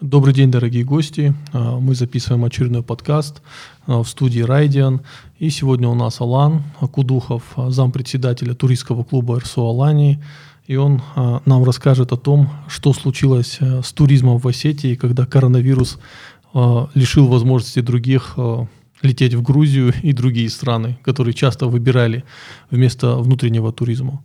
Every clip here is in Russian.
Добрый день, дорогие гости. А, мы записываем очередной подкаст а, в студии Райдиан. И сегодня у нас Алан Кудухов, а, зампредседателя туристского клуба РСО Алании. И он нам расскажет о том, что случилось с туризмом в Осетии, когда коронавирус лишил возможности других лететь в Грузию и другие страны, которые часто выбирали вместо внутреннего туризма.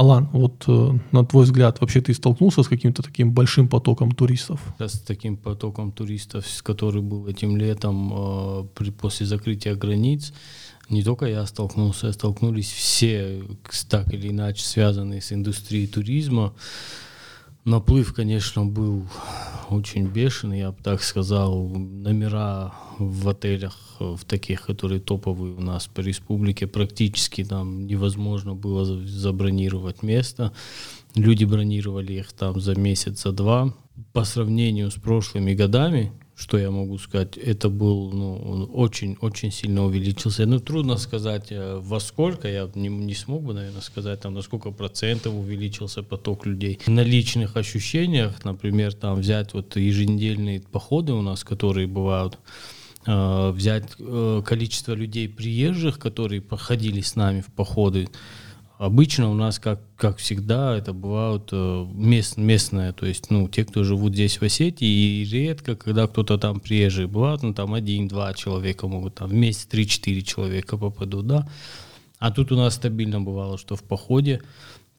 Алан, вот э, на твой взгляд, вообще ты столкнулся с каким-то таким большим потоком туристов? С таким потоком туристов, который был этим летом э, при, после закрытия границ, не только я столкнулся, столкнулись все, так или иначе связанные с индустрией туризма. Наплыв, конечно, был очень бешеный, я бы так сказал. Номера в отелях, в таких, которые топовые у нас по республике, практически там невозможно было забронировать место. Люди бронировали их там за месяц, за два. По сравнению с прошлыми годами, что я могу сказать, это был, ну, очень-очень сильно увеличился. Ну, трудно сказать, э, во сколько, я не, не смог бы, наверное, сказать, там, на сколько процентов увеличился поток людей. На личных ощущениях, например, там, взять вот еженедельные походы у нас, которые бывают, э, взять э, количество людей приезжих, которые походили с нами в походы, Обычно у нас, как, как всегда, это бывают э, мест, местные, то есть, ну, те, кто живут здесь в Осетии, и редко, когда кто-то там приезжий, бывает, ну, там один-два человека могут, там, в месяц три-четыре человека попадут, да. А тут у нас стабильно бывало, что в походе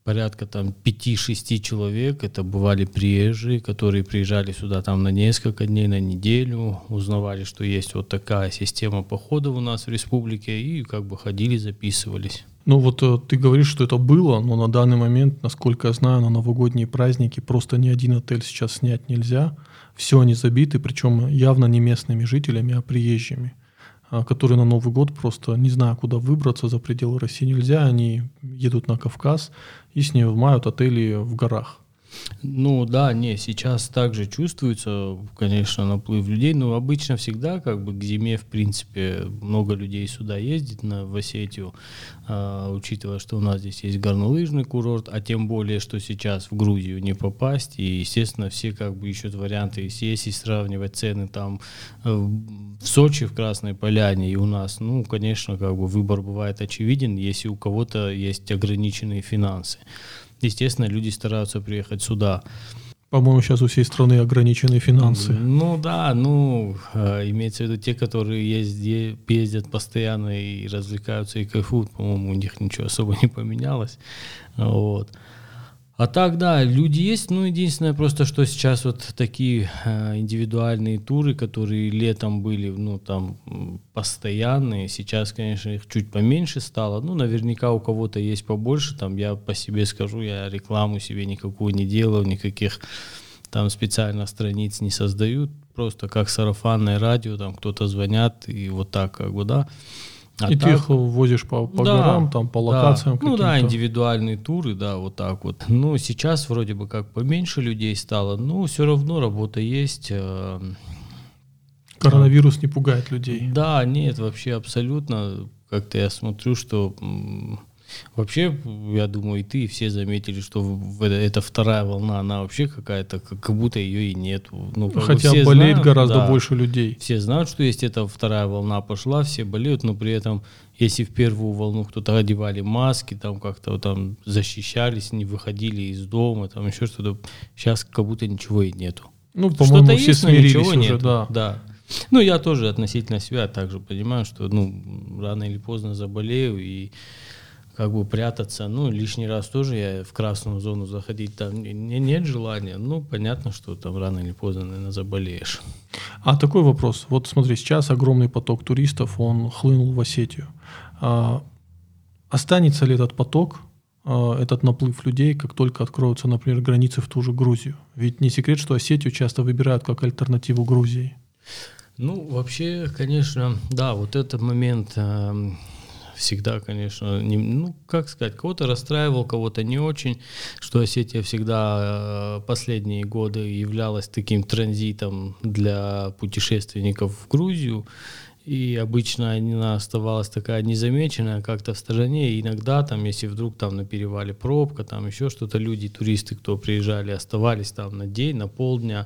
порядка там 5-6 человек, это бывали приезжие, которые приезжали сюда там на несколько дней, на неделю, узнавали, что есть вот такая система походов у нас в республике, и как бы ходили, записывались. Ну вот э, ты говоришь, что это было, но на данный момент, насколько я знаю, на новогодние праздники просто ни один отель сейчас снять нельзя. Все они забиты, причем явно не местными жителями, а приезжими, а, которые на Новый год просто не знаю, куда выбраться за пределы России нельзя. Они едут на Кавказ и снимают отели в горах. Ну да, не, сейчас также чувствуется, конечно, наплыв людей, но обычно всегда как бы к зиме, в принципе, много людей сюда ездит на, в Осетию, э, учитывая, что у нас здесь есть горнолыжный курорт, а тем более, что сейчас в Грузию не попасть, и, естественно, все как бы ищут варианты, если сравнивать цены там э, в Сочи, в Красной Поляне и у нас, ну, конечно, как бы выбор бывает очевиден, если у кого-то есть ограниченные финансы естественно, люди стараются приехать сюда. По-моему, сейчас у всей страны ограниченные финансы. Ну да, ну, э, имеется в виду те, которые ездят, ездят постоянно и развлекаются и кайфуют, по-моему, у них ничего особо не поменялось. Вот. А так, да, люди есть, ну, единственное просто, что сейчас вот такие э, индивидуальные туры, которые летом были, ну, там, постоянные, сейчас, конечно, их чуть поменьше стало, ну, наверняка у кого-то есть побольше, там, я по себе скажу, я рекламу себе никакую не делал, никаких там специально страниц не создают, просто как сарафанное радио, там, кто-то звонят, и вот так, как бы, да, а и так, ты их возишь по, по да, горам, там, по локациям да. Ну да, индивидуальные туры, да, вот так вот. Ну, сейчас вроде бы как поменьше людей стало, но все равно работа есть. Э, Коронавирус не пугает людей. Да, нет, вообще абсолютно. Как-то я смотрю, что Вообще, я думаю, и ты, и все заметили, что эта вторая волна, она вообще какая-то, как будто ее и нет. Ну, Хотя все болеет знают, гораздо да, больше людей. Все знают, что есть эта вторая волна пошла, все болеют, но при этом, если в первую волну кто-то одевали маски, там как-то там защищались, не выходили из дома, там еще что-то, сейчас как будто ничего и нету. Ну, по-моему, все есть, смирились ничего уже, нету. да. да. Ну, я тоже относительно себя также понимаю, что, ну, рано или поздно заболею, и как бы прятаться. Ну, лишний раз тоже я в красную зону заходить там не, нет желания. Ну, понятно, что там рано или поздно, наверное, заболеешь. А такой вопрос. Вот смотри, сейчас огромный поток туристов, он хлынул в Осетию. А, останется ли этот поток, а, этот наплыв людей, как только откроются, например, границы в ту же Грузию? Ведь не секрет, что Осетию часто выбирают как альтернативу Грузии. Ну, вообще, конечно, да, вот этот момент э, всегда, конечно, не, ну, как сказать, кого-то расстраивал, кого-то не очень, что Осетия всегда э, последние годы являлась таким транзитом для путешественников в Грузию. и обычно она оставалась такая незамеченная как-то в стороне. И иногда там, если вдруг там на перевале пробка, там еще что-то, люди, туристы, кто приезжали, оставались там на день, на полдня,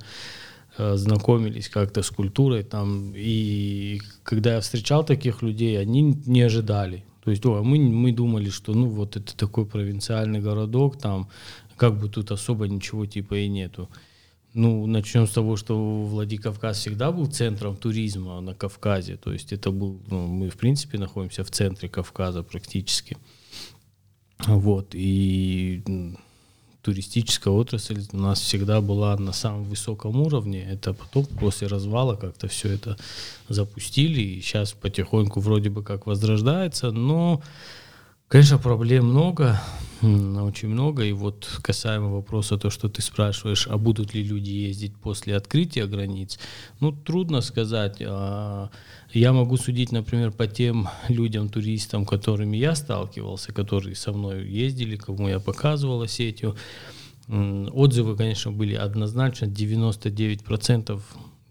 знакомились как-то с культурой там. И когда я встречал таких людей, они не ожидали. То есть о, мы, мы думали, что ну вот это такой провинциальный городок, там как бы тут особо ничего типа и нету. Ну, начнем с того, что Владикавказ всегда был центром туризма на Кавказе. То есть это был, ну, мы в принципе находимся в центре Кавказа практически. Вот, и туристическая отрасль у нас всегда была на самом высоком уровне. Это потом после развала как-то все это запустили, и сейчас потихоньку вроде бы как возрождается, но Конечно, проблем много, очень много. И вот касаемо вопроса, то, что ты спрашиваешь, а будут ли люди ездить после открытия границ, ну, трудно сказать. Я могу судить, например, по тем людям, туристам, которыми я сталкивался, которые со мной ездили, кому я показывал Осетию. Отзывы, конечно, были однозначно, 99%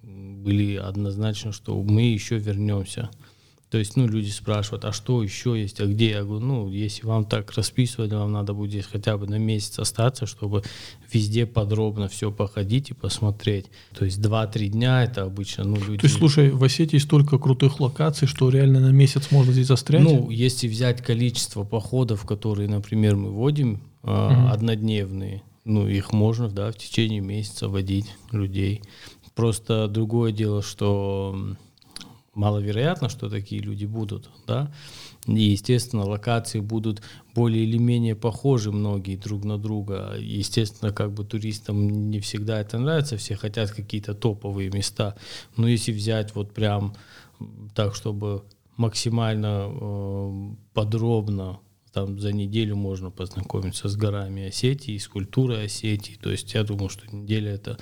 были однозначно, что мы еще вернемся. То есть, ну, люди спрашивают, а что еще есть, а где? Я говорю, ну, если вам так расписывали, вам надо будет здесь хотя бы на месяц остаться, чтобы везде подробно все походить и посмотреть. То есть 2-3 дня это обычно, ну, люди... То есть, слушай, в Осетии столько крутых локаций, что реально на месяц можно здесь застрять? Ну, если взять количество походов, которые, например, мы водим, угу. однодневные, ну, их можно, да, в течение месяца водить людей. Просто другое дело, что маловероятно, что такие люди будут, да, и, естественно, локации будут более или менее похожи многие друг на друга. Естественно, как бы туристам не всегда это нравится, все хотят какие-то топовые места. Но если взять вот прям так, чтобы максимально э, подробно там за неделю можно познакомиться с горами Осетии, с культурой Осетии. То есть я думаю, что неделя это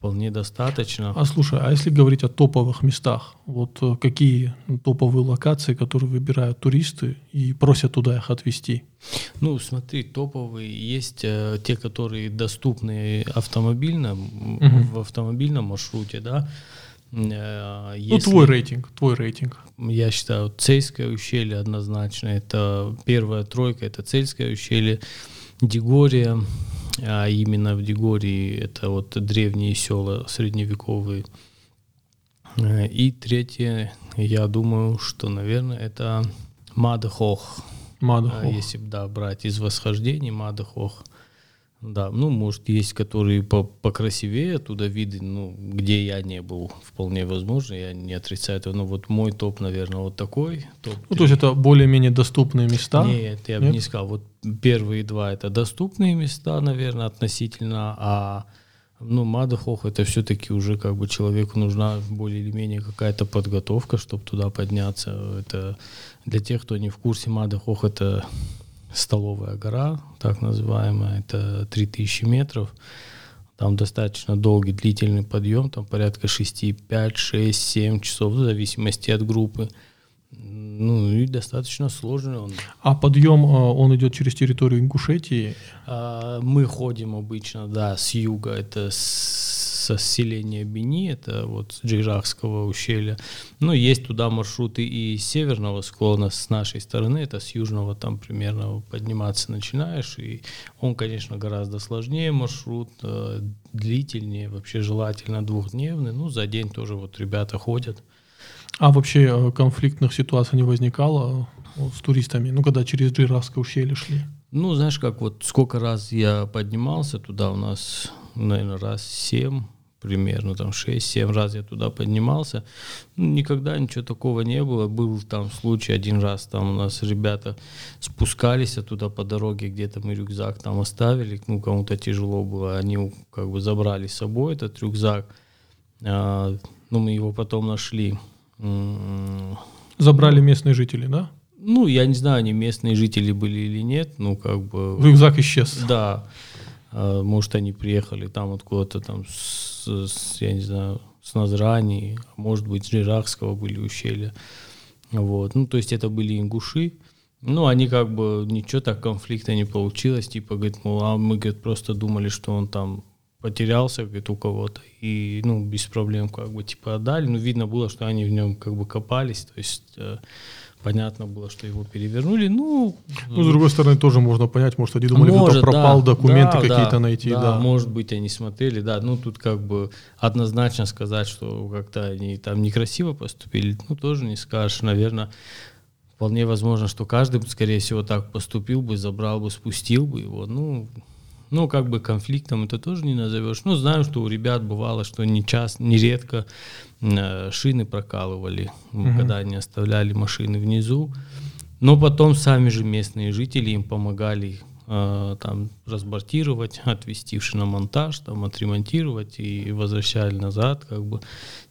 вполне достаточно. А слушай, а если говорить о топовых местах, вот э, какие топовые локации, которые выбирают туристы и просят туда их отвезти? Ну, смотри, топовые есть э, те, которые доступны автомобильно, угу. в автомобильном маршруте, да. Э, если, ну, твой рейтинг, твой рейтинг. Я считаю, Цейское ущелье однозначно. Это первая тройка, это Цельское ущелье, Дегория, а именно в Дегории это вот древние села средневековые. И третье, я думаю, что, наверное, это Мадахох. Мадахох. Э, если да, брать из восхождений Мадахох. Да, ну, может, есть, которые по покрасивее оттуда виды, ну, где я не был, вполне возможно, я не отрицаю этого, но вот мой топ, наверное, вот такой. Топ ну, то есть это более-менее доступные места? Нет, я бы не сказал. Вот первые два это доступные места, наверное, относительно, а ну, Мадахох это все-таки уже как бы человеку нужна более или менее какая-то подготовка, чтобы туда подняться. Это для тех, кто не в курсе, Мадахох это столовая гора, так называемая, это 3000 метров. Там достаточно долгий, длительный подъем, там порядка 6, 5, 6, 7 часов, в зависимости от группы. Ну и достаточно сложный он. А подъем, а, он идет через территорию Ингушетии? А, мы ходим обычно, да, с юга, это с со селения Бени, это вот с Джейрахского ущелья. Ну, есть туда маршруты и с северного склона, с нашей стороны, это с южного там примерно подниматься начинаешь, и он, конечно, гораздо сложнее маршрут, э, длительнее, вообще желательно двухдневный, ну, за день тоже вот ребята ходят. А вообще э, конфликтных ситуаций не возникало э, с туристами, ну, когда через Джейрахское ущелье шли? Ну, знаешь, как вот сколько раз я поднимался туда, у нас, наверное, раз семь примерно там 6-7 раз я туда поднимался. Ну, никогда ничего такого не было. Был там случай один раз, там у нас ребята спускались оттуда по дороге, где-то мы рюкзак там оставили, ну кому-то тяжело было, они как бы забрали с собой этот рюкзак, а, ну мы его потом нашли. Забрали местные жители, да? Ну, я не знаю, они местные жители были или нет, ну как бы... Рюкзак исчез. Да. А, может, они приехали там откуда-то там с, с, я не знаю, с Назрани, может быть, с Жирахского были ущелья. Вот. Ну, то есть это были ингуши. Ну, они как бы ничего так конфликта не получилось. Типа, говорит, ну, а мы, говорит, просто думали, что он там потерялся говорит, у кого-то, и, ну, без проблем как бы, типа, отдали, ну, видно было, что они в нем как бы копались, то есть э, понятно было, что его перевернули, ну... Ну, с другой стороны, тоже можно понять, может, они думали, может, кто пропал, да, документы да, какие-то да, найти, да, да. может быть, они смотрели, да, ну, тут как бы однозначно сказать, что как-то они там некрасиво поступили, ну, тоже не скажешь, наверное, вполне возможно, что каждый, скорее всего, так поступил бы, забрал бы, спустил бы его, ну, ну, как бы конфликтом это тоже не назовешь. Ну, знаю, что у ребят бывало, что не часто, нередко э, шины прокалывали, угу. когда они оставляли машины внизу. Но потом сами же местные жители им помогали э, там разбортировать, отвезти в шиномонтаж, там отремонтировать и возвращали назад, как бы,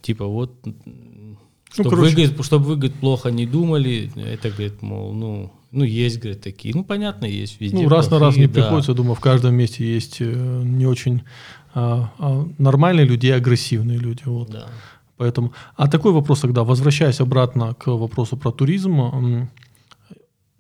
типа вот, ну, чтобы, короче... вы, говорит, чтобы вы, говорит, плохо не думали, это, говорит, мол, ну, ну, есть, говорит, такие. Ну, понятно, есть везде. Ну, раз плохие, на раз не да. приходится, думаю, в каждом месте есть э, не очень а, а, нормальные люди и агрессивные люди. Вот. Да. Поэтому, а такой вопрос тогда, возвращаясь обратно к вопросу про туризм,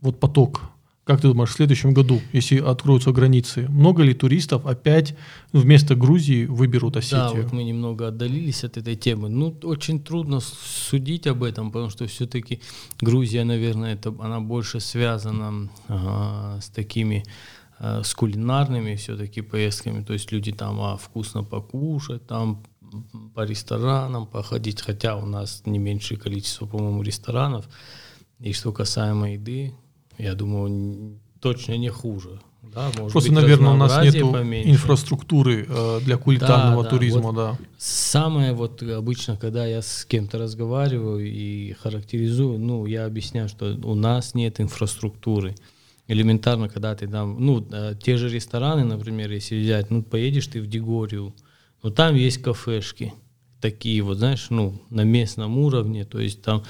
вот поток как ты думаешь, в следующем году, если откроются границы, много ли туристов опять вместо Грузии выберут Осетию? Да, вот мы немного отдалились от этой темы. Ну, очень трудно судить об этом, потому что все-таки Грузия, наверное, это, она больше связана ага, с такими а, с кулинарными все-таки поездками, то есть люди там а, вкусно покушать, там по ресторанам походить, хотя у нас не меньшее количество, по-моему, ресторанов. И что касаемо еды, я думаю, точно не хуже. Да, может Просто, быть, наверное, у нас нет инфраструктуры э, для кулинарного да, туризма, вот да. Самое вот обычно, когда я с кем-то разговариваю и характеризую, ну, я объясняю, что у нас нет инфраструктуры. Элементарно, когда ты там, ну, э, те же рестораны, например, если взять, ну, поедешь ты в Дегорию, ну, там есть кафешки, такие вот, знаешь, ну, на местном уровне, то есть там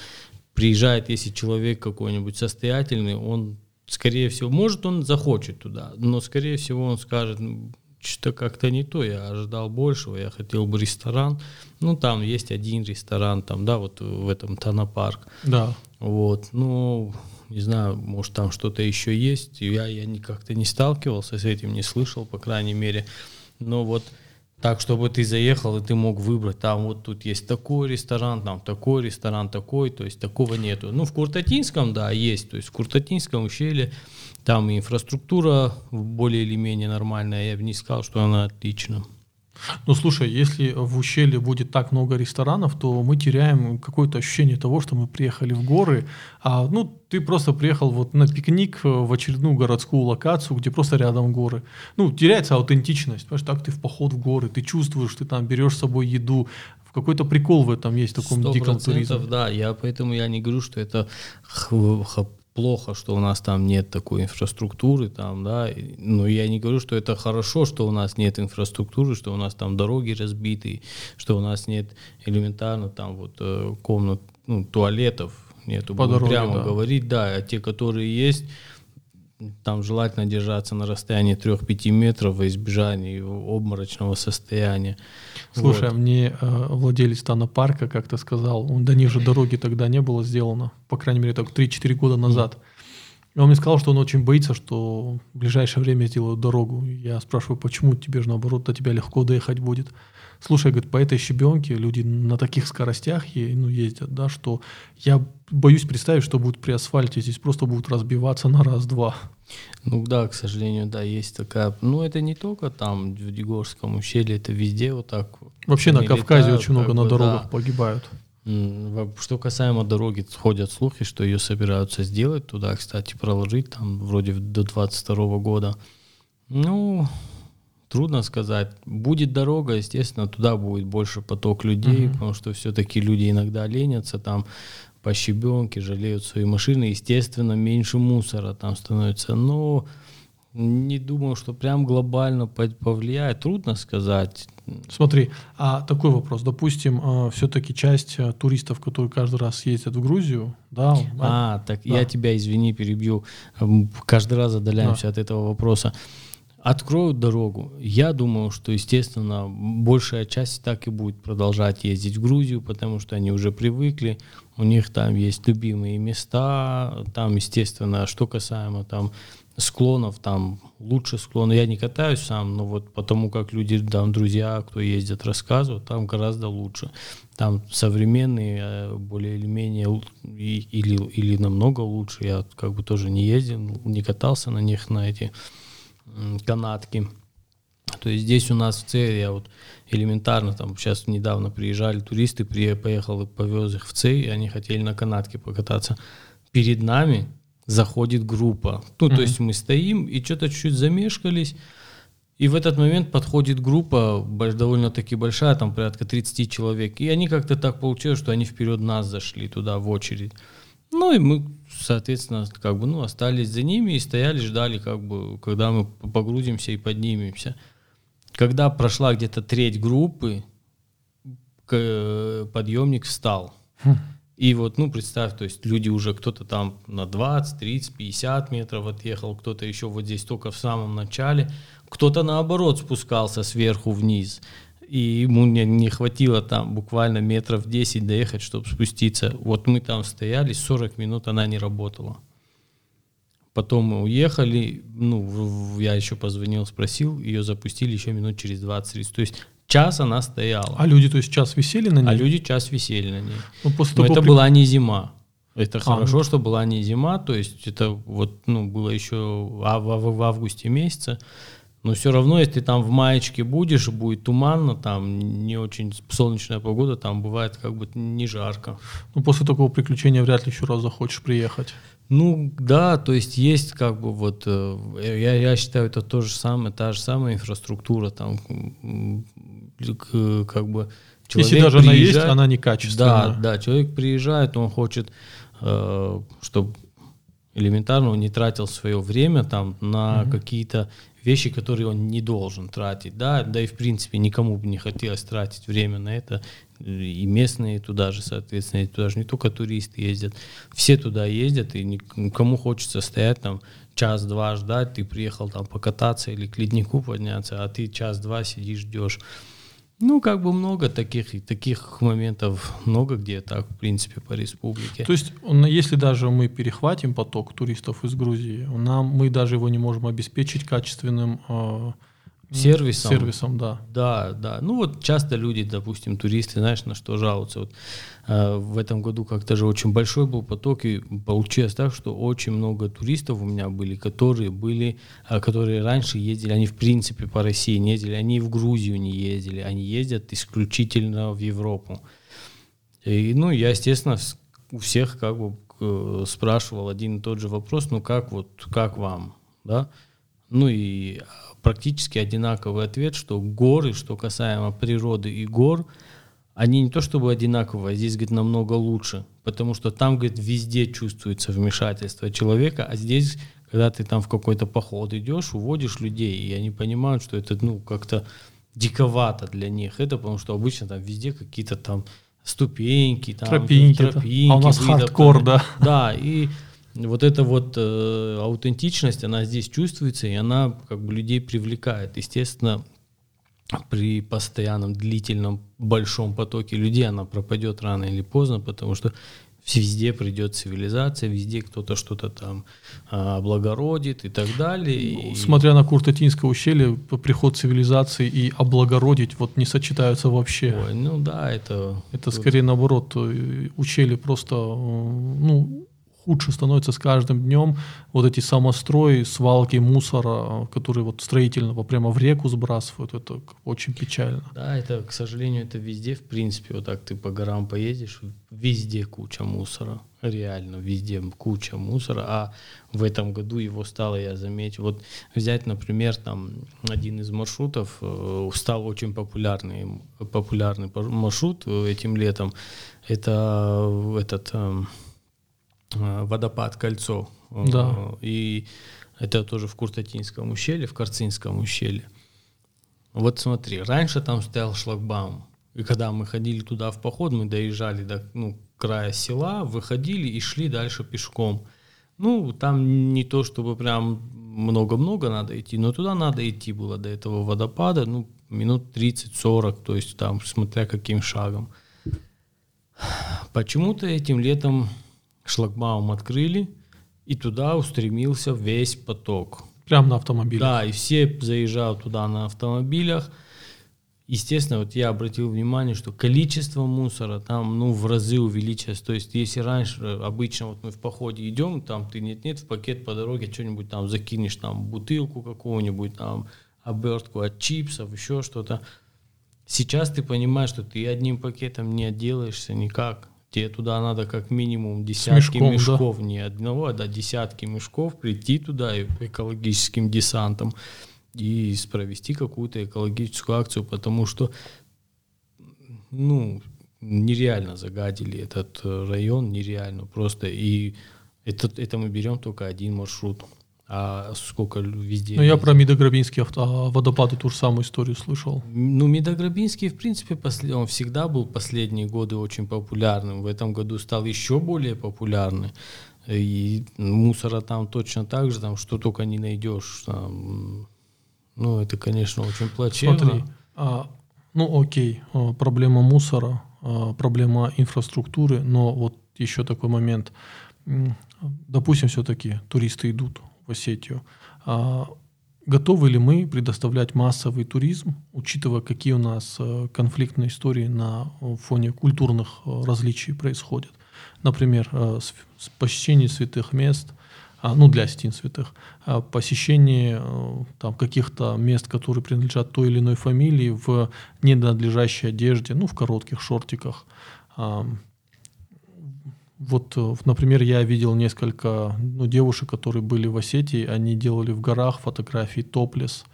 приезжает, если человек какой-нибудь состоятельный, он, скорее всего, может, он захочет туда, но, скорее всего, он скажет, «Ну, что-то как-то не то, я ожидал большего, я хотел бы ресторан. Ну, там есть один ресторан, там, да, вот в этом Танапарк. Да. Вот, ну, не знаю, может, там что-то еще есть. Я, я как-то не сталкивался с этим, не слышал, по крайней мере. Но вот так, чтобы ты заехал и ты мог выбрать, там вот тут есть такой ресторан, там такой ресторан, такой, то есть такого нету. Ну, в Куртатинском, да, есть, то есть в Куртатинском ущелье там инфраструктура более или менее нормальная, я бы не сказал, что она отлична. Ну, слушай, если в ущелье будет так много ресторанов, то мы теряем какое-то ощущение того, что мы приехали в горы, а ну, ты просто приехал вот на пикник в очередную городскую локацию, где просто рядом горы. Ну, теряется аутентичность, понимаешь, так ты в поход в горы, ты чувствуешь, ты там берешь с собой еду, какой-то прикол в этом есть, в таком диком туризме. Да, я поэтому я не говорю, что это плохо, что у нас там нет такой инфраструктуры, там, да, но я не говорю, что это хорошо, что у нас нет инфраструктуры, что у нас там дороги разбиты, что у нас нет элементарно там вот э, комнат, ну, туалетов, нету, По дороге, прямо да. говорить, да, а те, которые есть, там желательно держаться на расстоянии 3-5 метров во избежание обморочного состояния. Слушай, вот. а мне э, владелец Тана парка как-то сказал, да ниже дороги тогда не было сделано, по крайней мере, так 3-4 года назад. И он мне сказал, что он очень боится, что в ближайшее время сделают дорогу. Я спрашиваю, почему тебе же наоборот до тебя легко доехать будет. Слушай, говорит, по этой щебенке люди на таких скоростях ну, ездят, да, что я боюсь представить, что будет при асфальте. Здесь просто будут разбиваться на раз-два. Ну да, к сожалению, да, есть такая. Ну это не только там в Дегорском ущелье, это везде вот так. Вообще на Кавказе летают, очень много на дорогах да. погибают. Что касаемо дороги, ходят слухи, что ее собираются сделать туда, кстати, проложить там вроде до 22 года. Ну, Трудно сказать. Будет дорога, естественно, туда будет больше поток людей, угу. потому что все-таки люди иногда ленятся там по щебенке, жалеют свои машины. Естественно, меньше мусора там становится. Но не думаю, что прям глобально повлияет. Трудно сказать. Смотри, а такой вопрос. Допустим, э, все-таки часть э, туристов, которые каждый раз ездят в Грузию, да? А, так да. я тебя, извини, перебью. Каждый раз отдаляемся да. от этого вопроса откроют дорогу, я думаю, что, естественно, большая часть так и будет продолжать ездить в Грузию, потому что они уже привыкли, у них там есть любимые места, там, естественно, что касаемо там склонов там лучше склоны. Я не катаюсь сам, но вот потому как люди, там друзья, кто ездят, рассказывают, там гораздо лучше. Там современные, э, более или менее, или, или намного лучше. Я как бы тоже не ездил, не катался на них, на эти канатки. То есть здесь у нас в Цере, я вот элементарно, там сейчас недавно приезжали туристы, при, поехал и повез их в Цей, и они хотели на канатке покататься. Перед нами заходит группа. Ну, mm-hmm. то есть мы стоим и что-то чуть-чуть замешкались, и в этот момент подходит группа, довольно-таки большая, там порядка 30 человек, и они как-то так получилось, что они вперед нас зашли туда в очередь. Ну и мы, соответственно, как бы, ну, остались за ними и стояли, ждали, как бы, когда мы погрузимся и поднимемся. Когда прошла где-то треть группы, подъемник встал. И вот, ну, представь, то есть люди уже кто-то там на 20, 30, 50 метров отъехал, кто-то еще вот здесь только в самом начале, кто-то наоборот спускался сверху вниз. И ему не, не хватило там буквально метров 10 доехать, чтобы спуститься. Вот мы там стояли, 40 минут она не работала. Потом мы уехали, ну, я еще позвонил, спросил, ее запустили еще минут через 20-30. То есть час она стояла. А люди, то есть час висели на ней? А люди час висели на ней. Ну, после Но это при... была не зима. Это а, хорошо, ну... что была не зима, то есть это вот, ну, было еще в, в, в августе месяце. Но все равно, если там в маечке будешь, будет туманно, там не очень солнечная погода, там бывает как бы не жарко. Ну, после такого приключения вряд ли еще раз захочешь приехать. Ну да, то есть есть как бы вот, э, я, я считаю, это то же самое, та же самая инфраструктура, там как бы человек Если даже она есть, она некачественная. Да, да, человек приезжает, он хочет, э, чтобы элементарно он не тратил свое время там на угу. какие-то вещи, которые он не должен тратить, да, да и в принципе никому бы не хотелось тратить время на это, и местные туда же, соответственно, туда же не только туристы ездят, все туда ездят, и никому хочется стоять там час-два ждать, ты приехал там покататься или к леднику подняться, а ты час-два сидишь, ждешь. Ну, как бы много таких, таких моментов, много где так, в принципе, по республике. То есть, если даже мы перехватим поток туристов из Грузии, нам, мы даже его не можем обеспечить качественным э, сервисом. Сервисом, да. Да, да. Ну вот часто люди, допустим, туристы, знаешь, на что жалуются. Вот, э, в этом году как-то же очень большой был поток, и получилось так, что очень много туристов у меня были, которые были, э, которые раньше ездили, они в принципе по России не ездили, они в Грузию не ездили, они ездят исключительно в Европу. И, ну, я, естественно, у всех как бы э, спрашивал один и тот же вопрос, ну как вот, как вам, да? Ну и практически одинаковый ответ, что горы, что касаемо природы и гор, они не то чтобы одинаковые, а здесь, говорит, намного лучше, потому что там, говорит, везде чувствуется вмешательство человека, а здесь, когда ты там в какой-то поход идешь, уводишь людей, и они понимают, что это, ну, как-то диковато для них. Это потому что обычно там везде какие-то там ступеньки, там, тропинки, тропинки а у нас хардкор, да. Да, и вот эта вот э, аутентичность, она здесь чувствуется, и она как бы людей привлекает. Естественно, при постоянном длительном большом потоке людей она пропадет рано или поздно, потому что везде придет цивилизация, везде кто-то что-то там а, облагородит и так далее. Ну, смотря на Куртатинское ущелье, приход цивилизации и облагородить вот не сочетаются вообще. Ой, ну да, это... Это скорее наоборот, э, ущелье просто, э, ну, худше становится с каждым днем. Вот эти самострои, свалки мусора, которые вот строительного прямо в реку сбрасывают, это очень печально. Да, это, к сожалению, это везде, в принципе, вот так ты по горам поедешь, везде куча мусора, реально, везде куча мусора, а в этом году его стало, я заметил, вот взять, например, там один из маршрутов э, стал очень популярный, популярный маршрут этим летом, это этот эм, Э, водопад Кольцо. Э, да. И это тоже в Куртатинском ущелье, в Карцинском ущелье. Вот смотри, раньше там стоял шлагбаум. И когда мы ходили туда в поход, мы доезжали до ну, края села, выходили и шли дальше пешком. Ну, там не то, чтобы прям много-много надо идти, но туда надо идти было до этого водопада, ну, минут 30-40, то есть там, смотря каким шагом. Почему-то этим летом шлагбаум открыли, И туда устремился весь поток. Прямо на автомобилях? Да, и все заезжают туда на автомобилях. Естественно, вот я обратил внимание, что количество мусора там, ну, в разы увеличилось. То есть, если раньше, обычно вот мы в походе идем, там ты нет-нет, в пакет по дороге что-нибудь там закинешь, там, бутылку какую-нибудь, там, обертку от чипсов, еще что-то. Сейчас ты понимаешь, что ты одним пакетом не отделаешься никак. Тебе туда надо как минимум десятки мешком, мешков, да? не одного, а да, десятки мешков, прийти туда экологическим десантом и провести какую-то экологическую акцию, потому что, ну, нереально загадили этот э, район, нереально просто. И это, это мы берем только один маршрут а сколько везде... Ну, я про Медограбинский авто, а водопады ту же самую историю слышал. Ну, Медограбинский, в принципе, послед... он всегда был последние годы очень популярным. В этом году стал еще более популярным. И мусора там точно так же, там что только не найдешь. Там... Ну, это, конечно, очень плачевно. Смотри, а, ну, окей, а, проблема мусора, а, проблема инфраструктуры, но вот еще такой момент. Допустим, все-таки туристы идут Осетию. А готовы ли мы предоставлять массовый туризм, учитывая, какие у нас э, конфликтные истории на фоне культурных э, различий происходят? Например, э, посещение святых мест, а, ну, для стен святых, а посещение там, каких-то мест, которые принадлежат той или иной фамилии в ненадлежащей одежде, ну, в коротких шортиках, вот, э, например, я видел несколько ну, девушек, которые были в Осетии, они делали в горах фотографии топлес.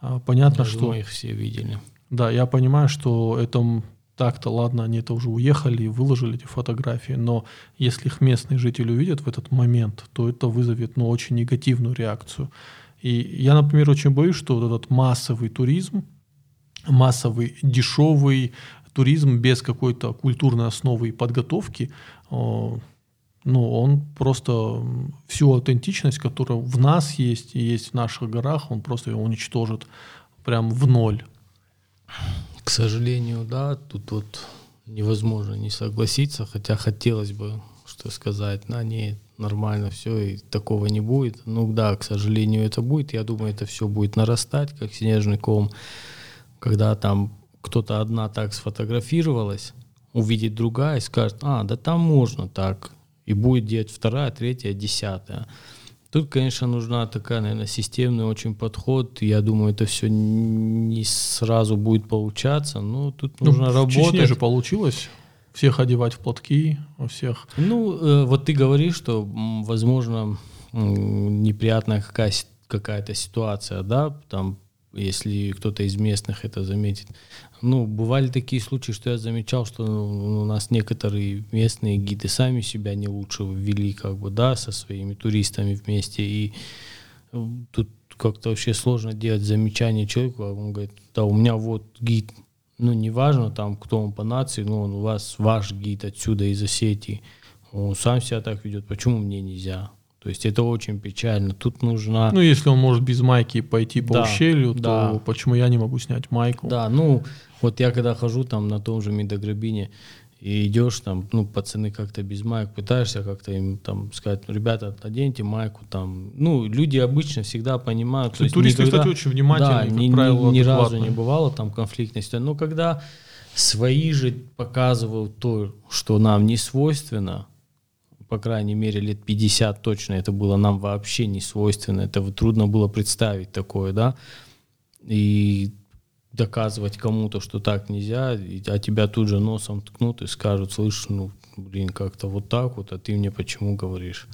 А, понятно, я что... Думаю, их все видели. Да, я понимаю, что это так-то, ладно, они это уже уехали и выложили эти фотографии, но если их местные жители увидят в этот момент, то это вызовет ну, очень негативную реакцию. И я, например, очень боюсь, что вот этот массовый туризм, массовый, дешевый, туризм без какой-то культурной основы и подготовки, ну, он просто всю аутентичность, которая в нас есть и есть в наших горах, он просто ее уничтожит прям в ноль. К сожалению, да, тут вот невозможно не согласиться, хотя хотелось бы что сказать, на ней нормально все, и такого не будет. Ну да, к сожалению, это будет. Я думаю, это все будет нарастать, как снежный ком, когда там кто-то одна так сфотографировалась, увидит другая и скажет, а, да там можно так. И будет делать вторая, третья, десятая. Тут, конечно, нужна такая, наверное, системный очень подход. Я думаю, это все не сразу будет получаться, но тут ну, нужно в работать. В Чечне же получилось всех одевать в платки, у всех. Ну, э, вот ты говоришь, что, возможно, неприятная какая- какая-то ситуация, да, там если кто-то из местных это заметит. Ну, бывали такие случаи, что я замечал, что ну, у нас некоторые местные гиды сами себя не лучше ввели, как бы, да, со своими туристами вместе, и э, тут как-то вообще сложно делать замечание человеку, а он говорит, да, у меня вот гид, ну, неважно там, кто он по нации, но он у вас ваш гид отсюда из Осетии, он сам себя так ведет, почему мне нельзя? То есть это очень печально. Тут нужна... Ну, если он может без майки пойти по да, ущелью, да. то почему я не могу снять майку? Да, ну, вот я когда хожу там на том же Медограбине, и идешь там, ну, пацаны как-то без маек, пытаешься как-то им там сказать, ну, ребята, оденьте майку там. Ну, люди обычно всегда понимают. То есть туристы, никогда, кстати, очень внимательны, да, ни, правило, ни, ни разу не бывало там конфликтности. Но когда свои же показывают то, что нам не свойственно, по крайней мере, лет 50 точно это было нам вообще не свойственно. Это трудно было представить такое, да. И доказывать кому-то, что так нельзя, а тебя тут же носом ткнут и скажут, слышь, ну, блин, как-то вот так вот, а ты мне почему говоришь?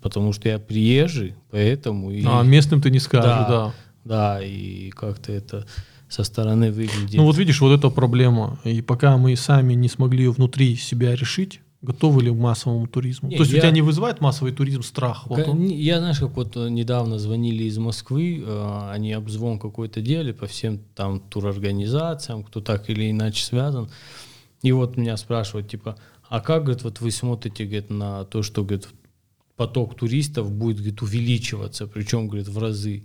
Потому что я приезжий, поэтому... И... А местным ты не скажешь, да. Да, да и как-то это со стороны выглядит. Ну вот видишь, вот эта проблема. И пока мы сами не смогли внутри себя решить, Готовы ли к массовому туризму? Не, То есть я, у тебя не вызывает массовый туризм страх? Вот он. Я, знаешь, как вот э, недавно звонили из Москвы, э, они обзвон какой-то делали по всем там турорганизациям, кто так или иначе связан. И вот меня спрашивают, типа, а как, говорит, вот вы смотрите, говорит, на то, что, говорит, поток туристов будет, говорит, увеличиваться, причем, говорит, в разы.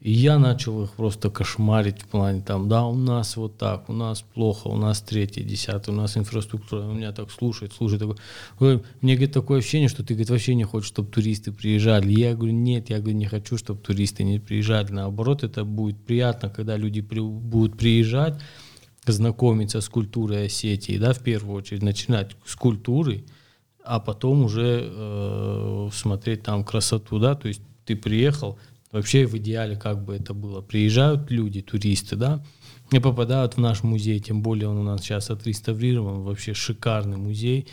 И я начал их просто кошмарить в плане там, да, у нас вот так, у нас плохо, у нас третье, десятое, у нас инфраструктура, у меня так слушает, слушает. Такой, мне, говорит, такое ощущение, что ты, говорит, вообще не хочешь, чтобы туристы приезжали. Я говорю, нет, я говорю, не хочу, чтобы туристы не приезжали. Наоборот, это будет приятно, когда люди при, будут приезжать, знакомиться с культурой Осетии, да, в первую очередь, начинать с культуры, а потом уже э, смотреть там красоту, да, то есть ты приехал, Вообще в идеале как бы это было. Приезжают люди, туристы, да, и попадают в наш музей, тем более он у нас сейчас отреставрирован, вообще шикарный музей.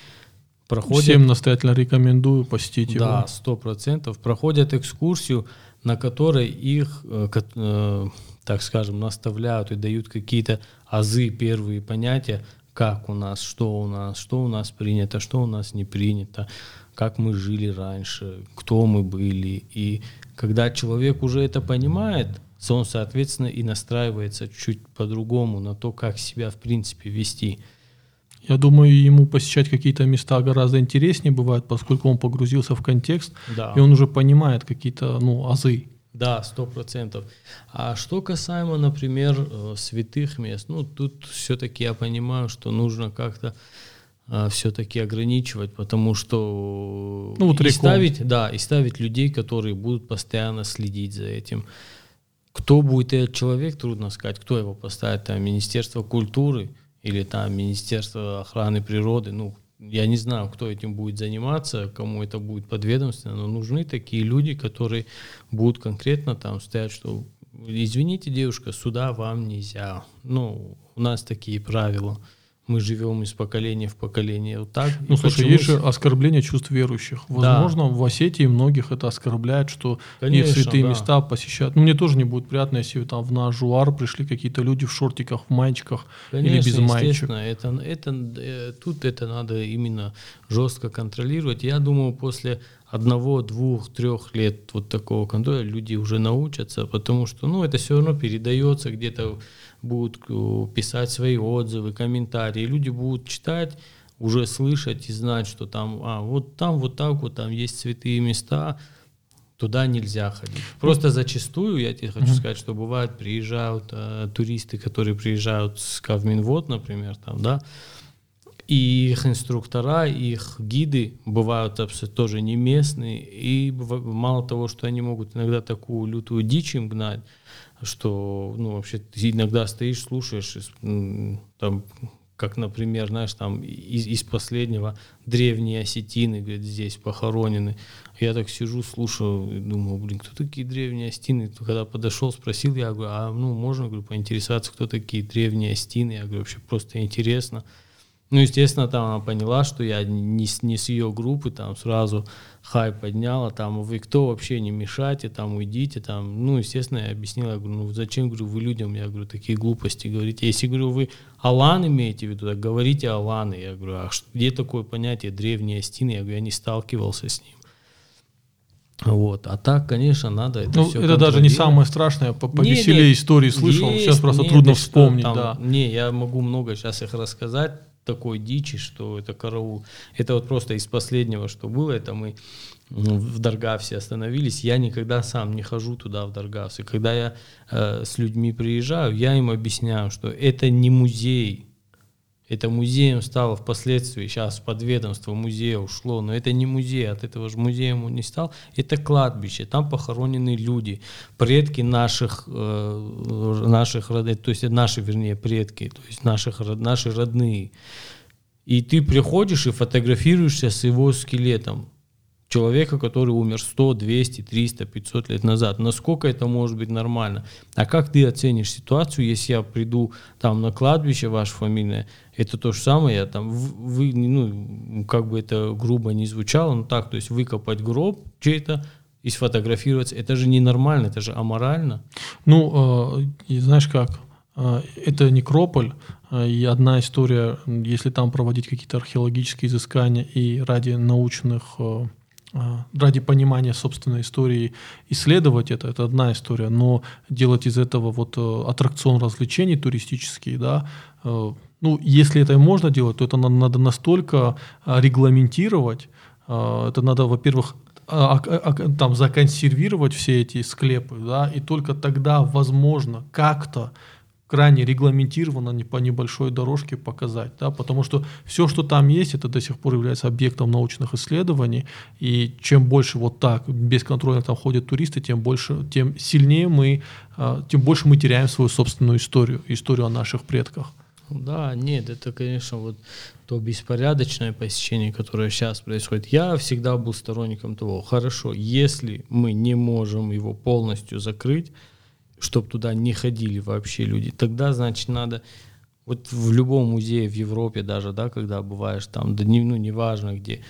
Проходят, Всем настоятельно рекомендую посетить его. Да, сто процентов. Проходят экскурсию, на которой их, э, э, так скажем, наставляют и дают какие-то азы, первые понятия, как у нас, что у нас, что у нас принято, что у нас не принято, как мы жили раньше, кто мы были. И когда человек уже это понимает, он, соответственно, и настраивается чуть по-другому на то, как себя, в принципе, вести. Я думаю, ему посещать какие-то места гораздо интереснее бывает, поскольку он погрузился в контекст, да. и он уже понимает какие-то ну, азы. Да, сто процентов. А что касаемо, например, э, святых мест, ну, тут все-таки я понимаю, что нужно как-то все-таки ограничивать, потому что ну, вот и ставить, да, и ставить людей, которые будут постоянно следить за этим. Кто будет этот человек, трудно сказать, кто его поставит, там Министерство культуры или там Министерство охраны природы, ну, я не знаю, кто этим будет заниматься, кому это будет подведомственно, но нужны такие люди, которые будут конкретно там стоять, что извините, девушка, сюда вам нельзя. Ну, у нас такие правила мы живем из поколения в поколение. Вот так. Ну, слушай, есть же оскорбление чувств верующих. Возможно, да. в Осетии многих это оскорбляет, что Конечно, их святые да. места посещают. Ну, мне тоже не будет приятно, если там в наш жуар пришли какие-то люди в шортиках, в маечках Конечно, или без маечек. Это, это, э, тут это надо именно жестко контролировать. Я думаю, после одного, двух, трех лет вот такого контроля люди уже научатся, потому что, ну, это все равно передается где-то будут э, писать свои отзывы, комментарии, люди будут читать, уже слышать и знать, что там, а, вот там вот так вот, там есть святые места, туда нельзя ходить. Просто зачастую, я тебе хочу сказать, что бывает, приезжают э, туристы, которые приезжают с Кавминвод, например, там, да, и их инструктора, их гиды бывают абсолютно тоже не местные, и мало того, что они могут иногда такую лютую дичь им гнать, что, ну, вообще, ты иногда стоишь, слушаешь, там, как, например, знаешь, там из, из последнего древние осетины, говорит, здесь похоронены. Я так сижу, слушаю, и думаю, блин, кто такие древние осетины? Когда подошел, спросил, я говорю, а ну можно, говорю, поинтересоваться, кто такие древние осетины? Я говорю, вообще просто интересно. Ну, естественно, там она поняла, что я не, с, не с ее группы, там сразу хай подняла, там, вы кто вообще не мешайте, там, уйдите, там, ну, естественно, я объяснила, я говорю, ну, зачем, говорю, вы людям, я говорю, такие глупости говорите, если, говорю, вы Алан имеете в виду, так говорите Аланы, я говорю, а где такое понятие древние стены, я говорю, я не сталкивался с ним. Вот. А так, конечно, надо это ну, все Это даже не самое страшное. По, по не, веселее не, истории слышал. Есть, сейчас просто не, трудно вспомнить. Там, да. Не, я могу много сейчас их рассказать такой дичи, что это караул. Это вот просто из последнего, что было, это мы в Даргавсе остановились. Я никогда сам не хожу туда, в Даргавсе. Когда я э, с людьми приезжаю, я им объясняю, что это не музей, это музеем стало впоследствии, сейчас под ведомство музея ушло, но это не музей, от этого же музеем он не стал. Это кладбище, там похоронены люди, предки наших, э, наших родных, то есть наши, вернее, предки, то есть наших, наши родные. И ты приходишь и фотографируешься с его скелетом человека, который умер 100, 200, 300, 500 лет назад. Насколько это может быть нормально? А как ты оценишь ситуацию, если я приду там на кладбище ваше фамильное, это то же самое, я там, вы, ну, как бы это грубо не звучало, но так, то есть выкопать гроб чей-то, и сфотографироваться, это же ненормально, это же аморально. Ну, э, знаешь как, э, это некрополь, э, и одна история, если там проводить какие-то археологические изыскания и ради научных э, ради понимания собственной истории исследовать это, это одна история, но делать из этого вот э, аттракцион развлечений туристический, да, э, ну, если это можно делать, то это надо настолько регламентировать, это надо, во-первых, а, а, а, там законсервировать все эти склепы, да, и только тогда возможно как-то крайне регламентированно по небольшой дорожке показать, да, потому что все, что там есть, это до сих пор является объектом научных исследований, и чем больше вот так бесконтрольно там ходят туристы, тем больше, тем сильнее мы, а, тем больше мы теряем свою собственную историю, историю о наших предках. Да, нет, это, конечно, вот то беспорядочное посещение, которое сейчас происходит. Я всегда был сторонником того, хорошо, если мы не можем его полностью закрыть, чтобы туда не ходили вообще люди, тогда, значит, надо вот в любом музее в Европе даже, да, когда бываешь там, да не, ну, неважно где,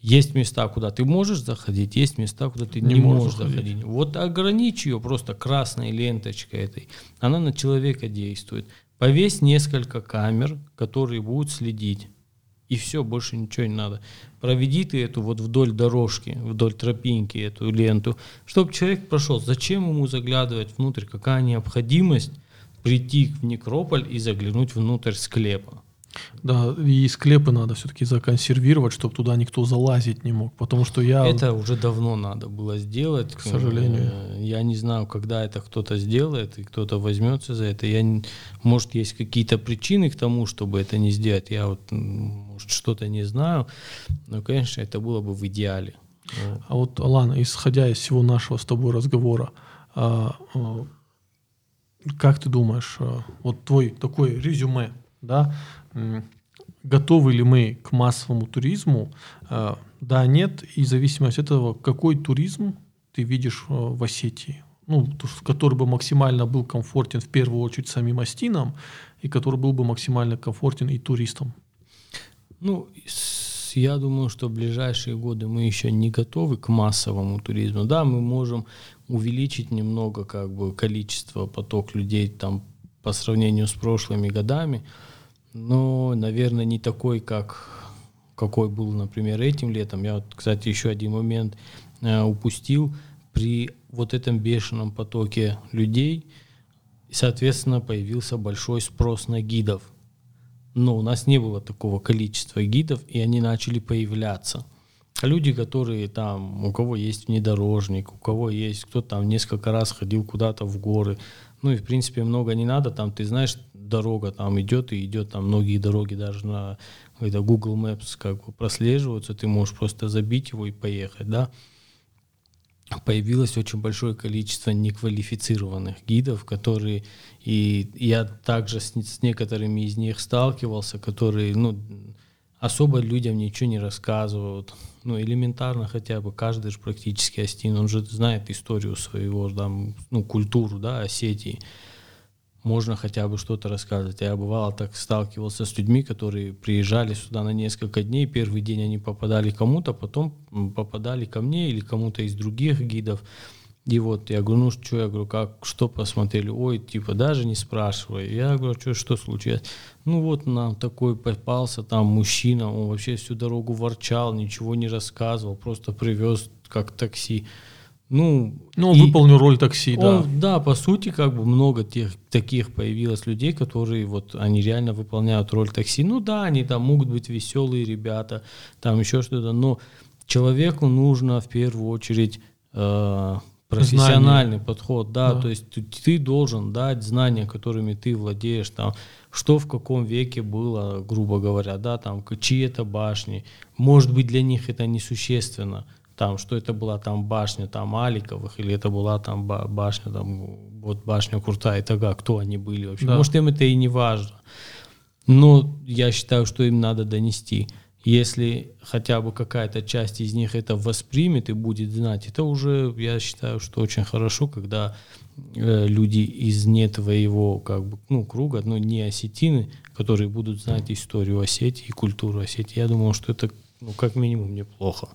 есть места, куда ты можешь заходить, есть места, куда ты не, не можешь заходить. заходить. Вот ограничь ее просто красной ленточкой этой. Она на человека действует. Повесь несколько камер, которые будут следить. И все, больше ничего не надо. Проведи ты эту вот вдоль дорожки, вдоль тропинки эту ленту, чтобы человек прошел. Зачем ему заглядывать внутрь? Какая необходимость прийти в некрополь и заглянуть внутрь склепа? Да, и склепы надо все-таки законсервировать, чтобы туда никто залазить не мог, потому что я... Это уже давно надо было сделать. К сожалению. Э, я не знаю, когда это кто-то сделает, и кто-то возьмется за это. Я, может, есть какие-то причины к тому, чтобы это не сделать. Я вот, может, что-то не знаю. Но, конечно, это было бы в идеале. А вот, Алан, исходя из всего нашего с тобой разговора, а, а, как ты думаешь, а, вот твой такой резюме, да, готовы ли мы к массовому туризму? Э, да, нет, и в зависимости от этого, какой туризм ты видишь э, в Осетии, ну, который бы максимально был комфортен в первую очередь самим Астинам, и который был бы максимально комфортен и туристам. Ну, я думаю, что в ближайшие годы мы еще не готовы к массовому туризму. Да, мы можем увеличить немного как бы количество поток людей там по сравнению с прошлыми годами, но, наверное, не такой, как какой был, например, этим летом. Я вот, кстати, еще один момент э, упустил. При вот этом бешеном потоке людей, соответственно, появился большой спрос на гидов. Но у нас не было такого количества гидов, и они начали появляться. Люди, которые там, у кого есть внедорожник, у кого есть, кто там несколько раз ходил куда-то в горы, ну и в принципе много не надо, там ты знаешь, дорога там идет и идет, там многие дороги даже на это Google Maps как бы прослеживаются, ты можешь просто забить его и поехать, да. Появилось очень большое количество неквалифицированных гидов, которые, и я также с, с некоторыми из них сталкивался, которые, ну, особо людям ничего не рассказывают, ну, элементарно хотя бы, каждый же практически Астин, он же знает историю своего, там, ну, культуру, да, Осетии, можно хотя бы что-то рассказывать. Я бывало так сталкивался с людьми, которые приезжали сюда на несколько дней, первый день они попадали кому-то, потом попадали ко мне или кому-то из других гидов. И вот я говорю, ну что, я говорю, как, что посмотрели? Ой, типа, даже не спрашивай. Я говорю, что, что случилось? Ну вот нам такой попался там мужчина, он вообще всю дорогу ворчал, ничего не рассказывал, просто привез как такси. Ну, ну он выполнил роль такси, он, да. Да, по сути, как бы много тех, таких появилось людей, которые вот, они реально выполняют роль такси. Ну да, они там могут быть веселые ребята, там еще что-то, но человеку нужно в первую очередь э, профессиональный Знание. подход, да, да, то есть ты, ты должен дать знания, которыми ты владеешь, там, что в каком веке было, грубо говоря, да, там, чьи это башни, может быть для них это несущественно, там, что это была там башня там Аликовых, или это была там башня, там, вот башня Курта и Тага, кто они были вообще. Да. Может, им это и не важно. Но я считаю, что им надо донести. Если хотя бы какая-то часть из них это воспримет и будет знать, это уже, я считаю, что очень хорошо, когда э, люди из не твоего как бы, ну, круга, но не осетины, которые будут знать историю Осетии и культуру Осетии. Я думаю, что это ну, как минимум, неплохо.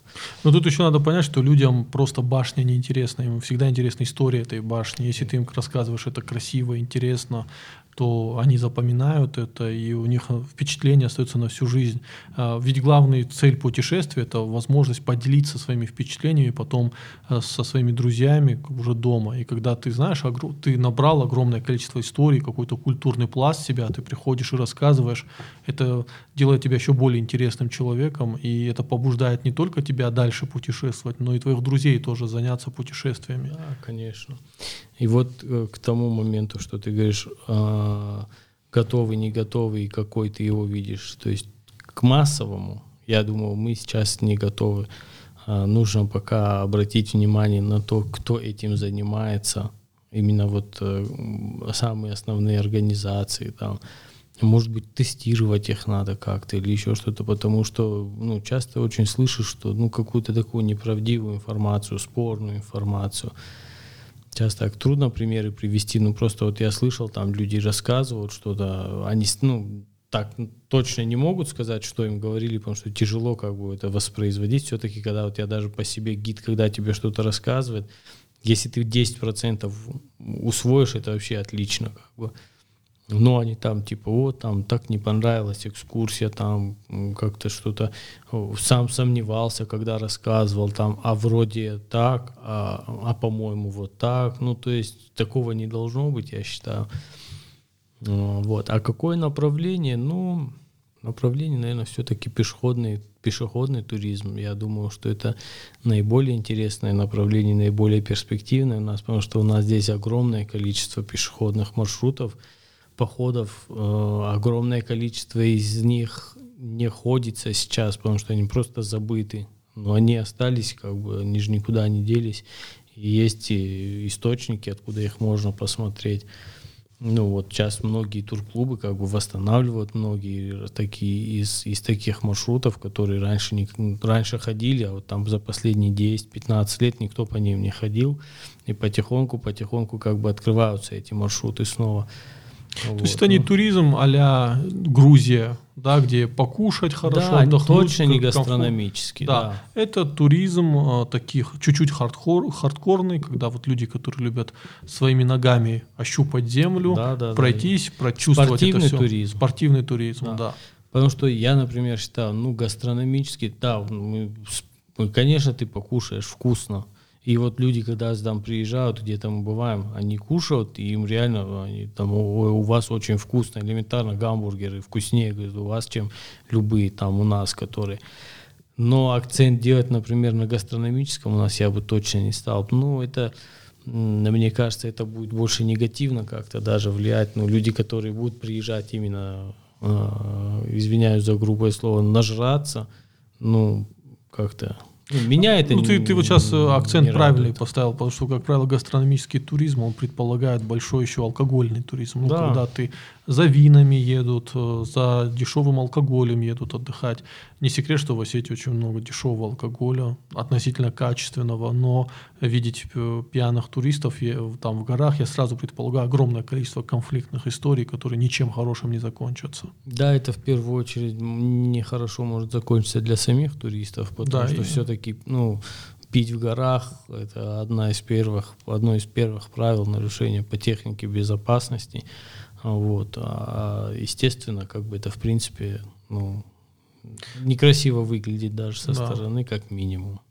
Но тут еще надо понять, что людям просто башня неинтересна. Им всегда интересна история этой башни. Если ты им рассказываешь это красиво, интересно, то они запоминают это, и у них впечатление остается на всю жизнь. А, ведь главная цель путешествия – это возможность поделиться своими впечатлениями потом а, со своими друзьями уже дома. И когда ты знаешь, ты набрал огромное количество историй, какой-то культурный пласт себя, ты приходишь и рассказываешь, это делает тебя еще более интересным человеком, и это побуждает не только тебя дальше путешествовать, но и твоих друзей тоже заняться путешествиями. Да, конечно. И вот э, к тому моменту, что ты говоришь, э, готовый, не готовый, какой ты его видишь, то есть к массовому, я думаю, мы сейчас не готовы. Э, нужно пока обратить внимание на то, кто этим занимается, именно вот э, самые основные организации там. Может быть, тестировать их надо как-то или еще что-то, потому что ну, часто очень слышишь, что ну, какую-то такую неправдивую информацию, спорную информацию – Сейчас так трудно примеры привести, ну просто вот я слышал, там люди рассказывают что-то, они, ну, так точно не могут сказать, что им говорили, потому что тяжело как бы это воспроизводить. Все-таки, когда вот я даже по себе гид, когда тебе что-то рассказывает, если ты 10% усвоишь, это вообще отлично. Как бы но они там типа, вот там так не понравилась экскурсия, там как-то что-то сам сомневался, когда рассказывал, там, а вроде так, а, а по-моему вот так, ну то есть такого не должно быть, я считаю. Вот. А какое направление? Ну, направление, наверное, все-таки пешеходный, пешеходный туризм. Я думаю, что это наиболее интересное направление, наиболее перспективное у нас, потому что у нас здесь огромное количество пешеходных маршрутов, походов э, огромное количество из них не ходится сейчас, потому что они просто забыты. Но они остались, как бы, они же никуда не делись. И есть и источники, откуда их можно посмотреть. Ну вот сейчас многие турклубы как бы восстанавливают многие такие из, из таких маршрутов, которые раньше, не, раньше ходили, а вот там за последние 10-15 лет никто по ним не ходил. И потихоньку, потихоньку как бы открываются эти маршруты снова. Вот. То есть это не ну. туризм а Грузия, да, где покушать хорошо, да, отдохнуть. точно не гастрономический. Да. да. Это туризм а, таких чуть-чуть хардкор, хардкорный, когда вот люди, которые любят своими ногами ощупать землю, да, да, пройтись, да. прочувствовать Спортивный это все. туризм. Спортивный туризм, да. да. Потому что я, например, считаю, ну, гастрономический, да, мы, конечно, ты покушаешь вкусно, и вот люди, когда там приезжают, где-то мы бываем, они кушают, и им реально, они там, ой, у вас очень вкусно, элементарно гамбургеры вкуснее, говорят, у вас, чем любые там у нас, которые. Но акцент делать, например, на гастрономическом у нас я бы точно не стал. Ну, это, мне кажется, это будет больше негативно как-то даже влиять. Ну, люди, которые будут приезжать именно, э, извиняюсь за грубое слово, нажраться, ну, как-то меня это ну, ты, ты вот сейчас э, акцент правильный радует. поставил, потому что, как правило, гастрономический туризм, он предполагает большой еще алкогольный туризм. Ну, да. когда ты за винами едут, э, за дешевым алкоголем едут отдыхать. Не секрет, что в Осетии очень много дешевого алкоголя, относительно качественного, но видеть э, пьяных туристов там в горах, я сразу предполагаю огромное количество конфликтных историй, которые ничем хорошим не закончатся. Да, это в первую очередь нехорошо может закончиться для самих туристов, потому да, что и... все-таки, ну, пить в горах – это одна из первых, одно из первых правил нарушения по технике безопасности. Вот. А, естественно, как бы это в принципе, ну, некрасиво выглядит даже со да. стороны, как минимум.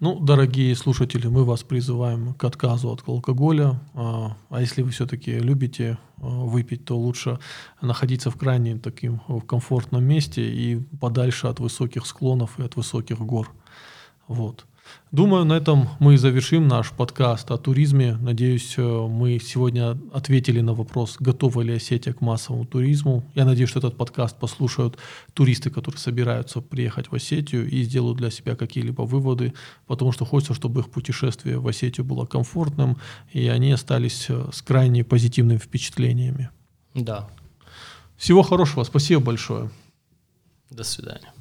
Ну, дорогие слушатели, мы вас призываем к отказу от алкоголя. А, а если вы все-таки любите а, выпить, то лучше находиться в крайне таким в комфортном месте и подальше от высоких склонов и от высоких гор. Вот. Думаю, на этом мы завершим наш подкаст о туризме. Надеюсь, э, мы сегодня ответили на вопрос, готова ли Осетия к массовому туризму. Я надеюсь, что этот подкаст послушают туристы, которые собираются приехать в Осетию и сделают для себя какие-либо выводы, потому что хочется, чтобы их путешествие в Осетию было комфортным, и они остались э, с крайне позитивными впечатлениями. Да. Всего хорошего, спасибо большое. До свидания.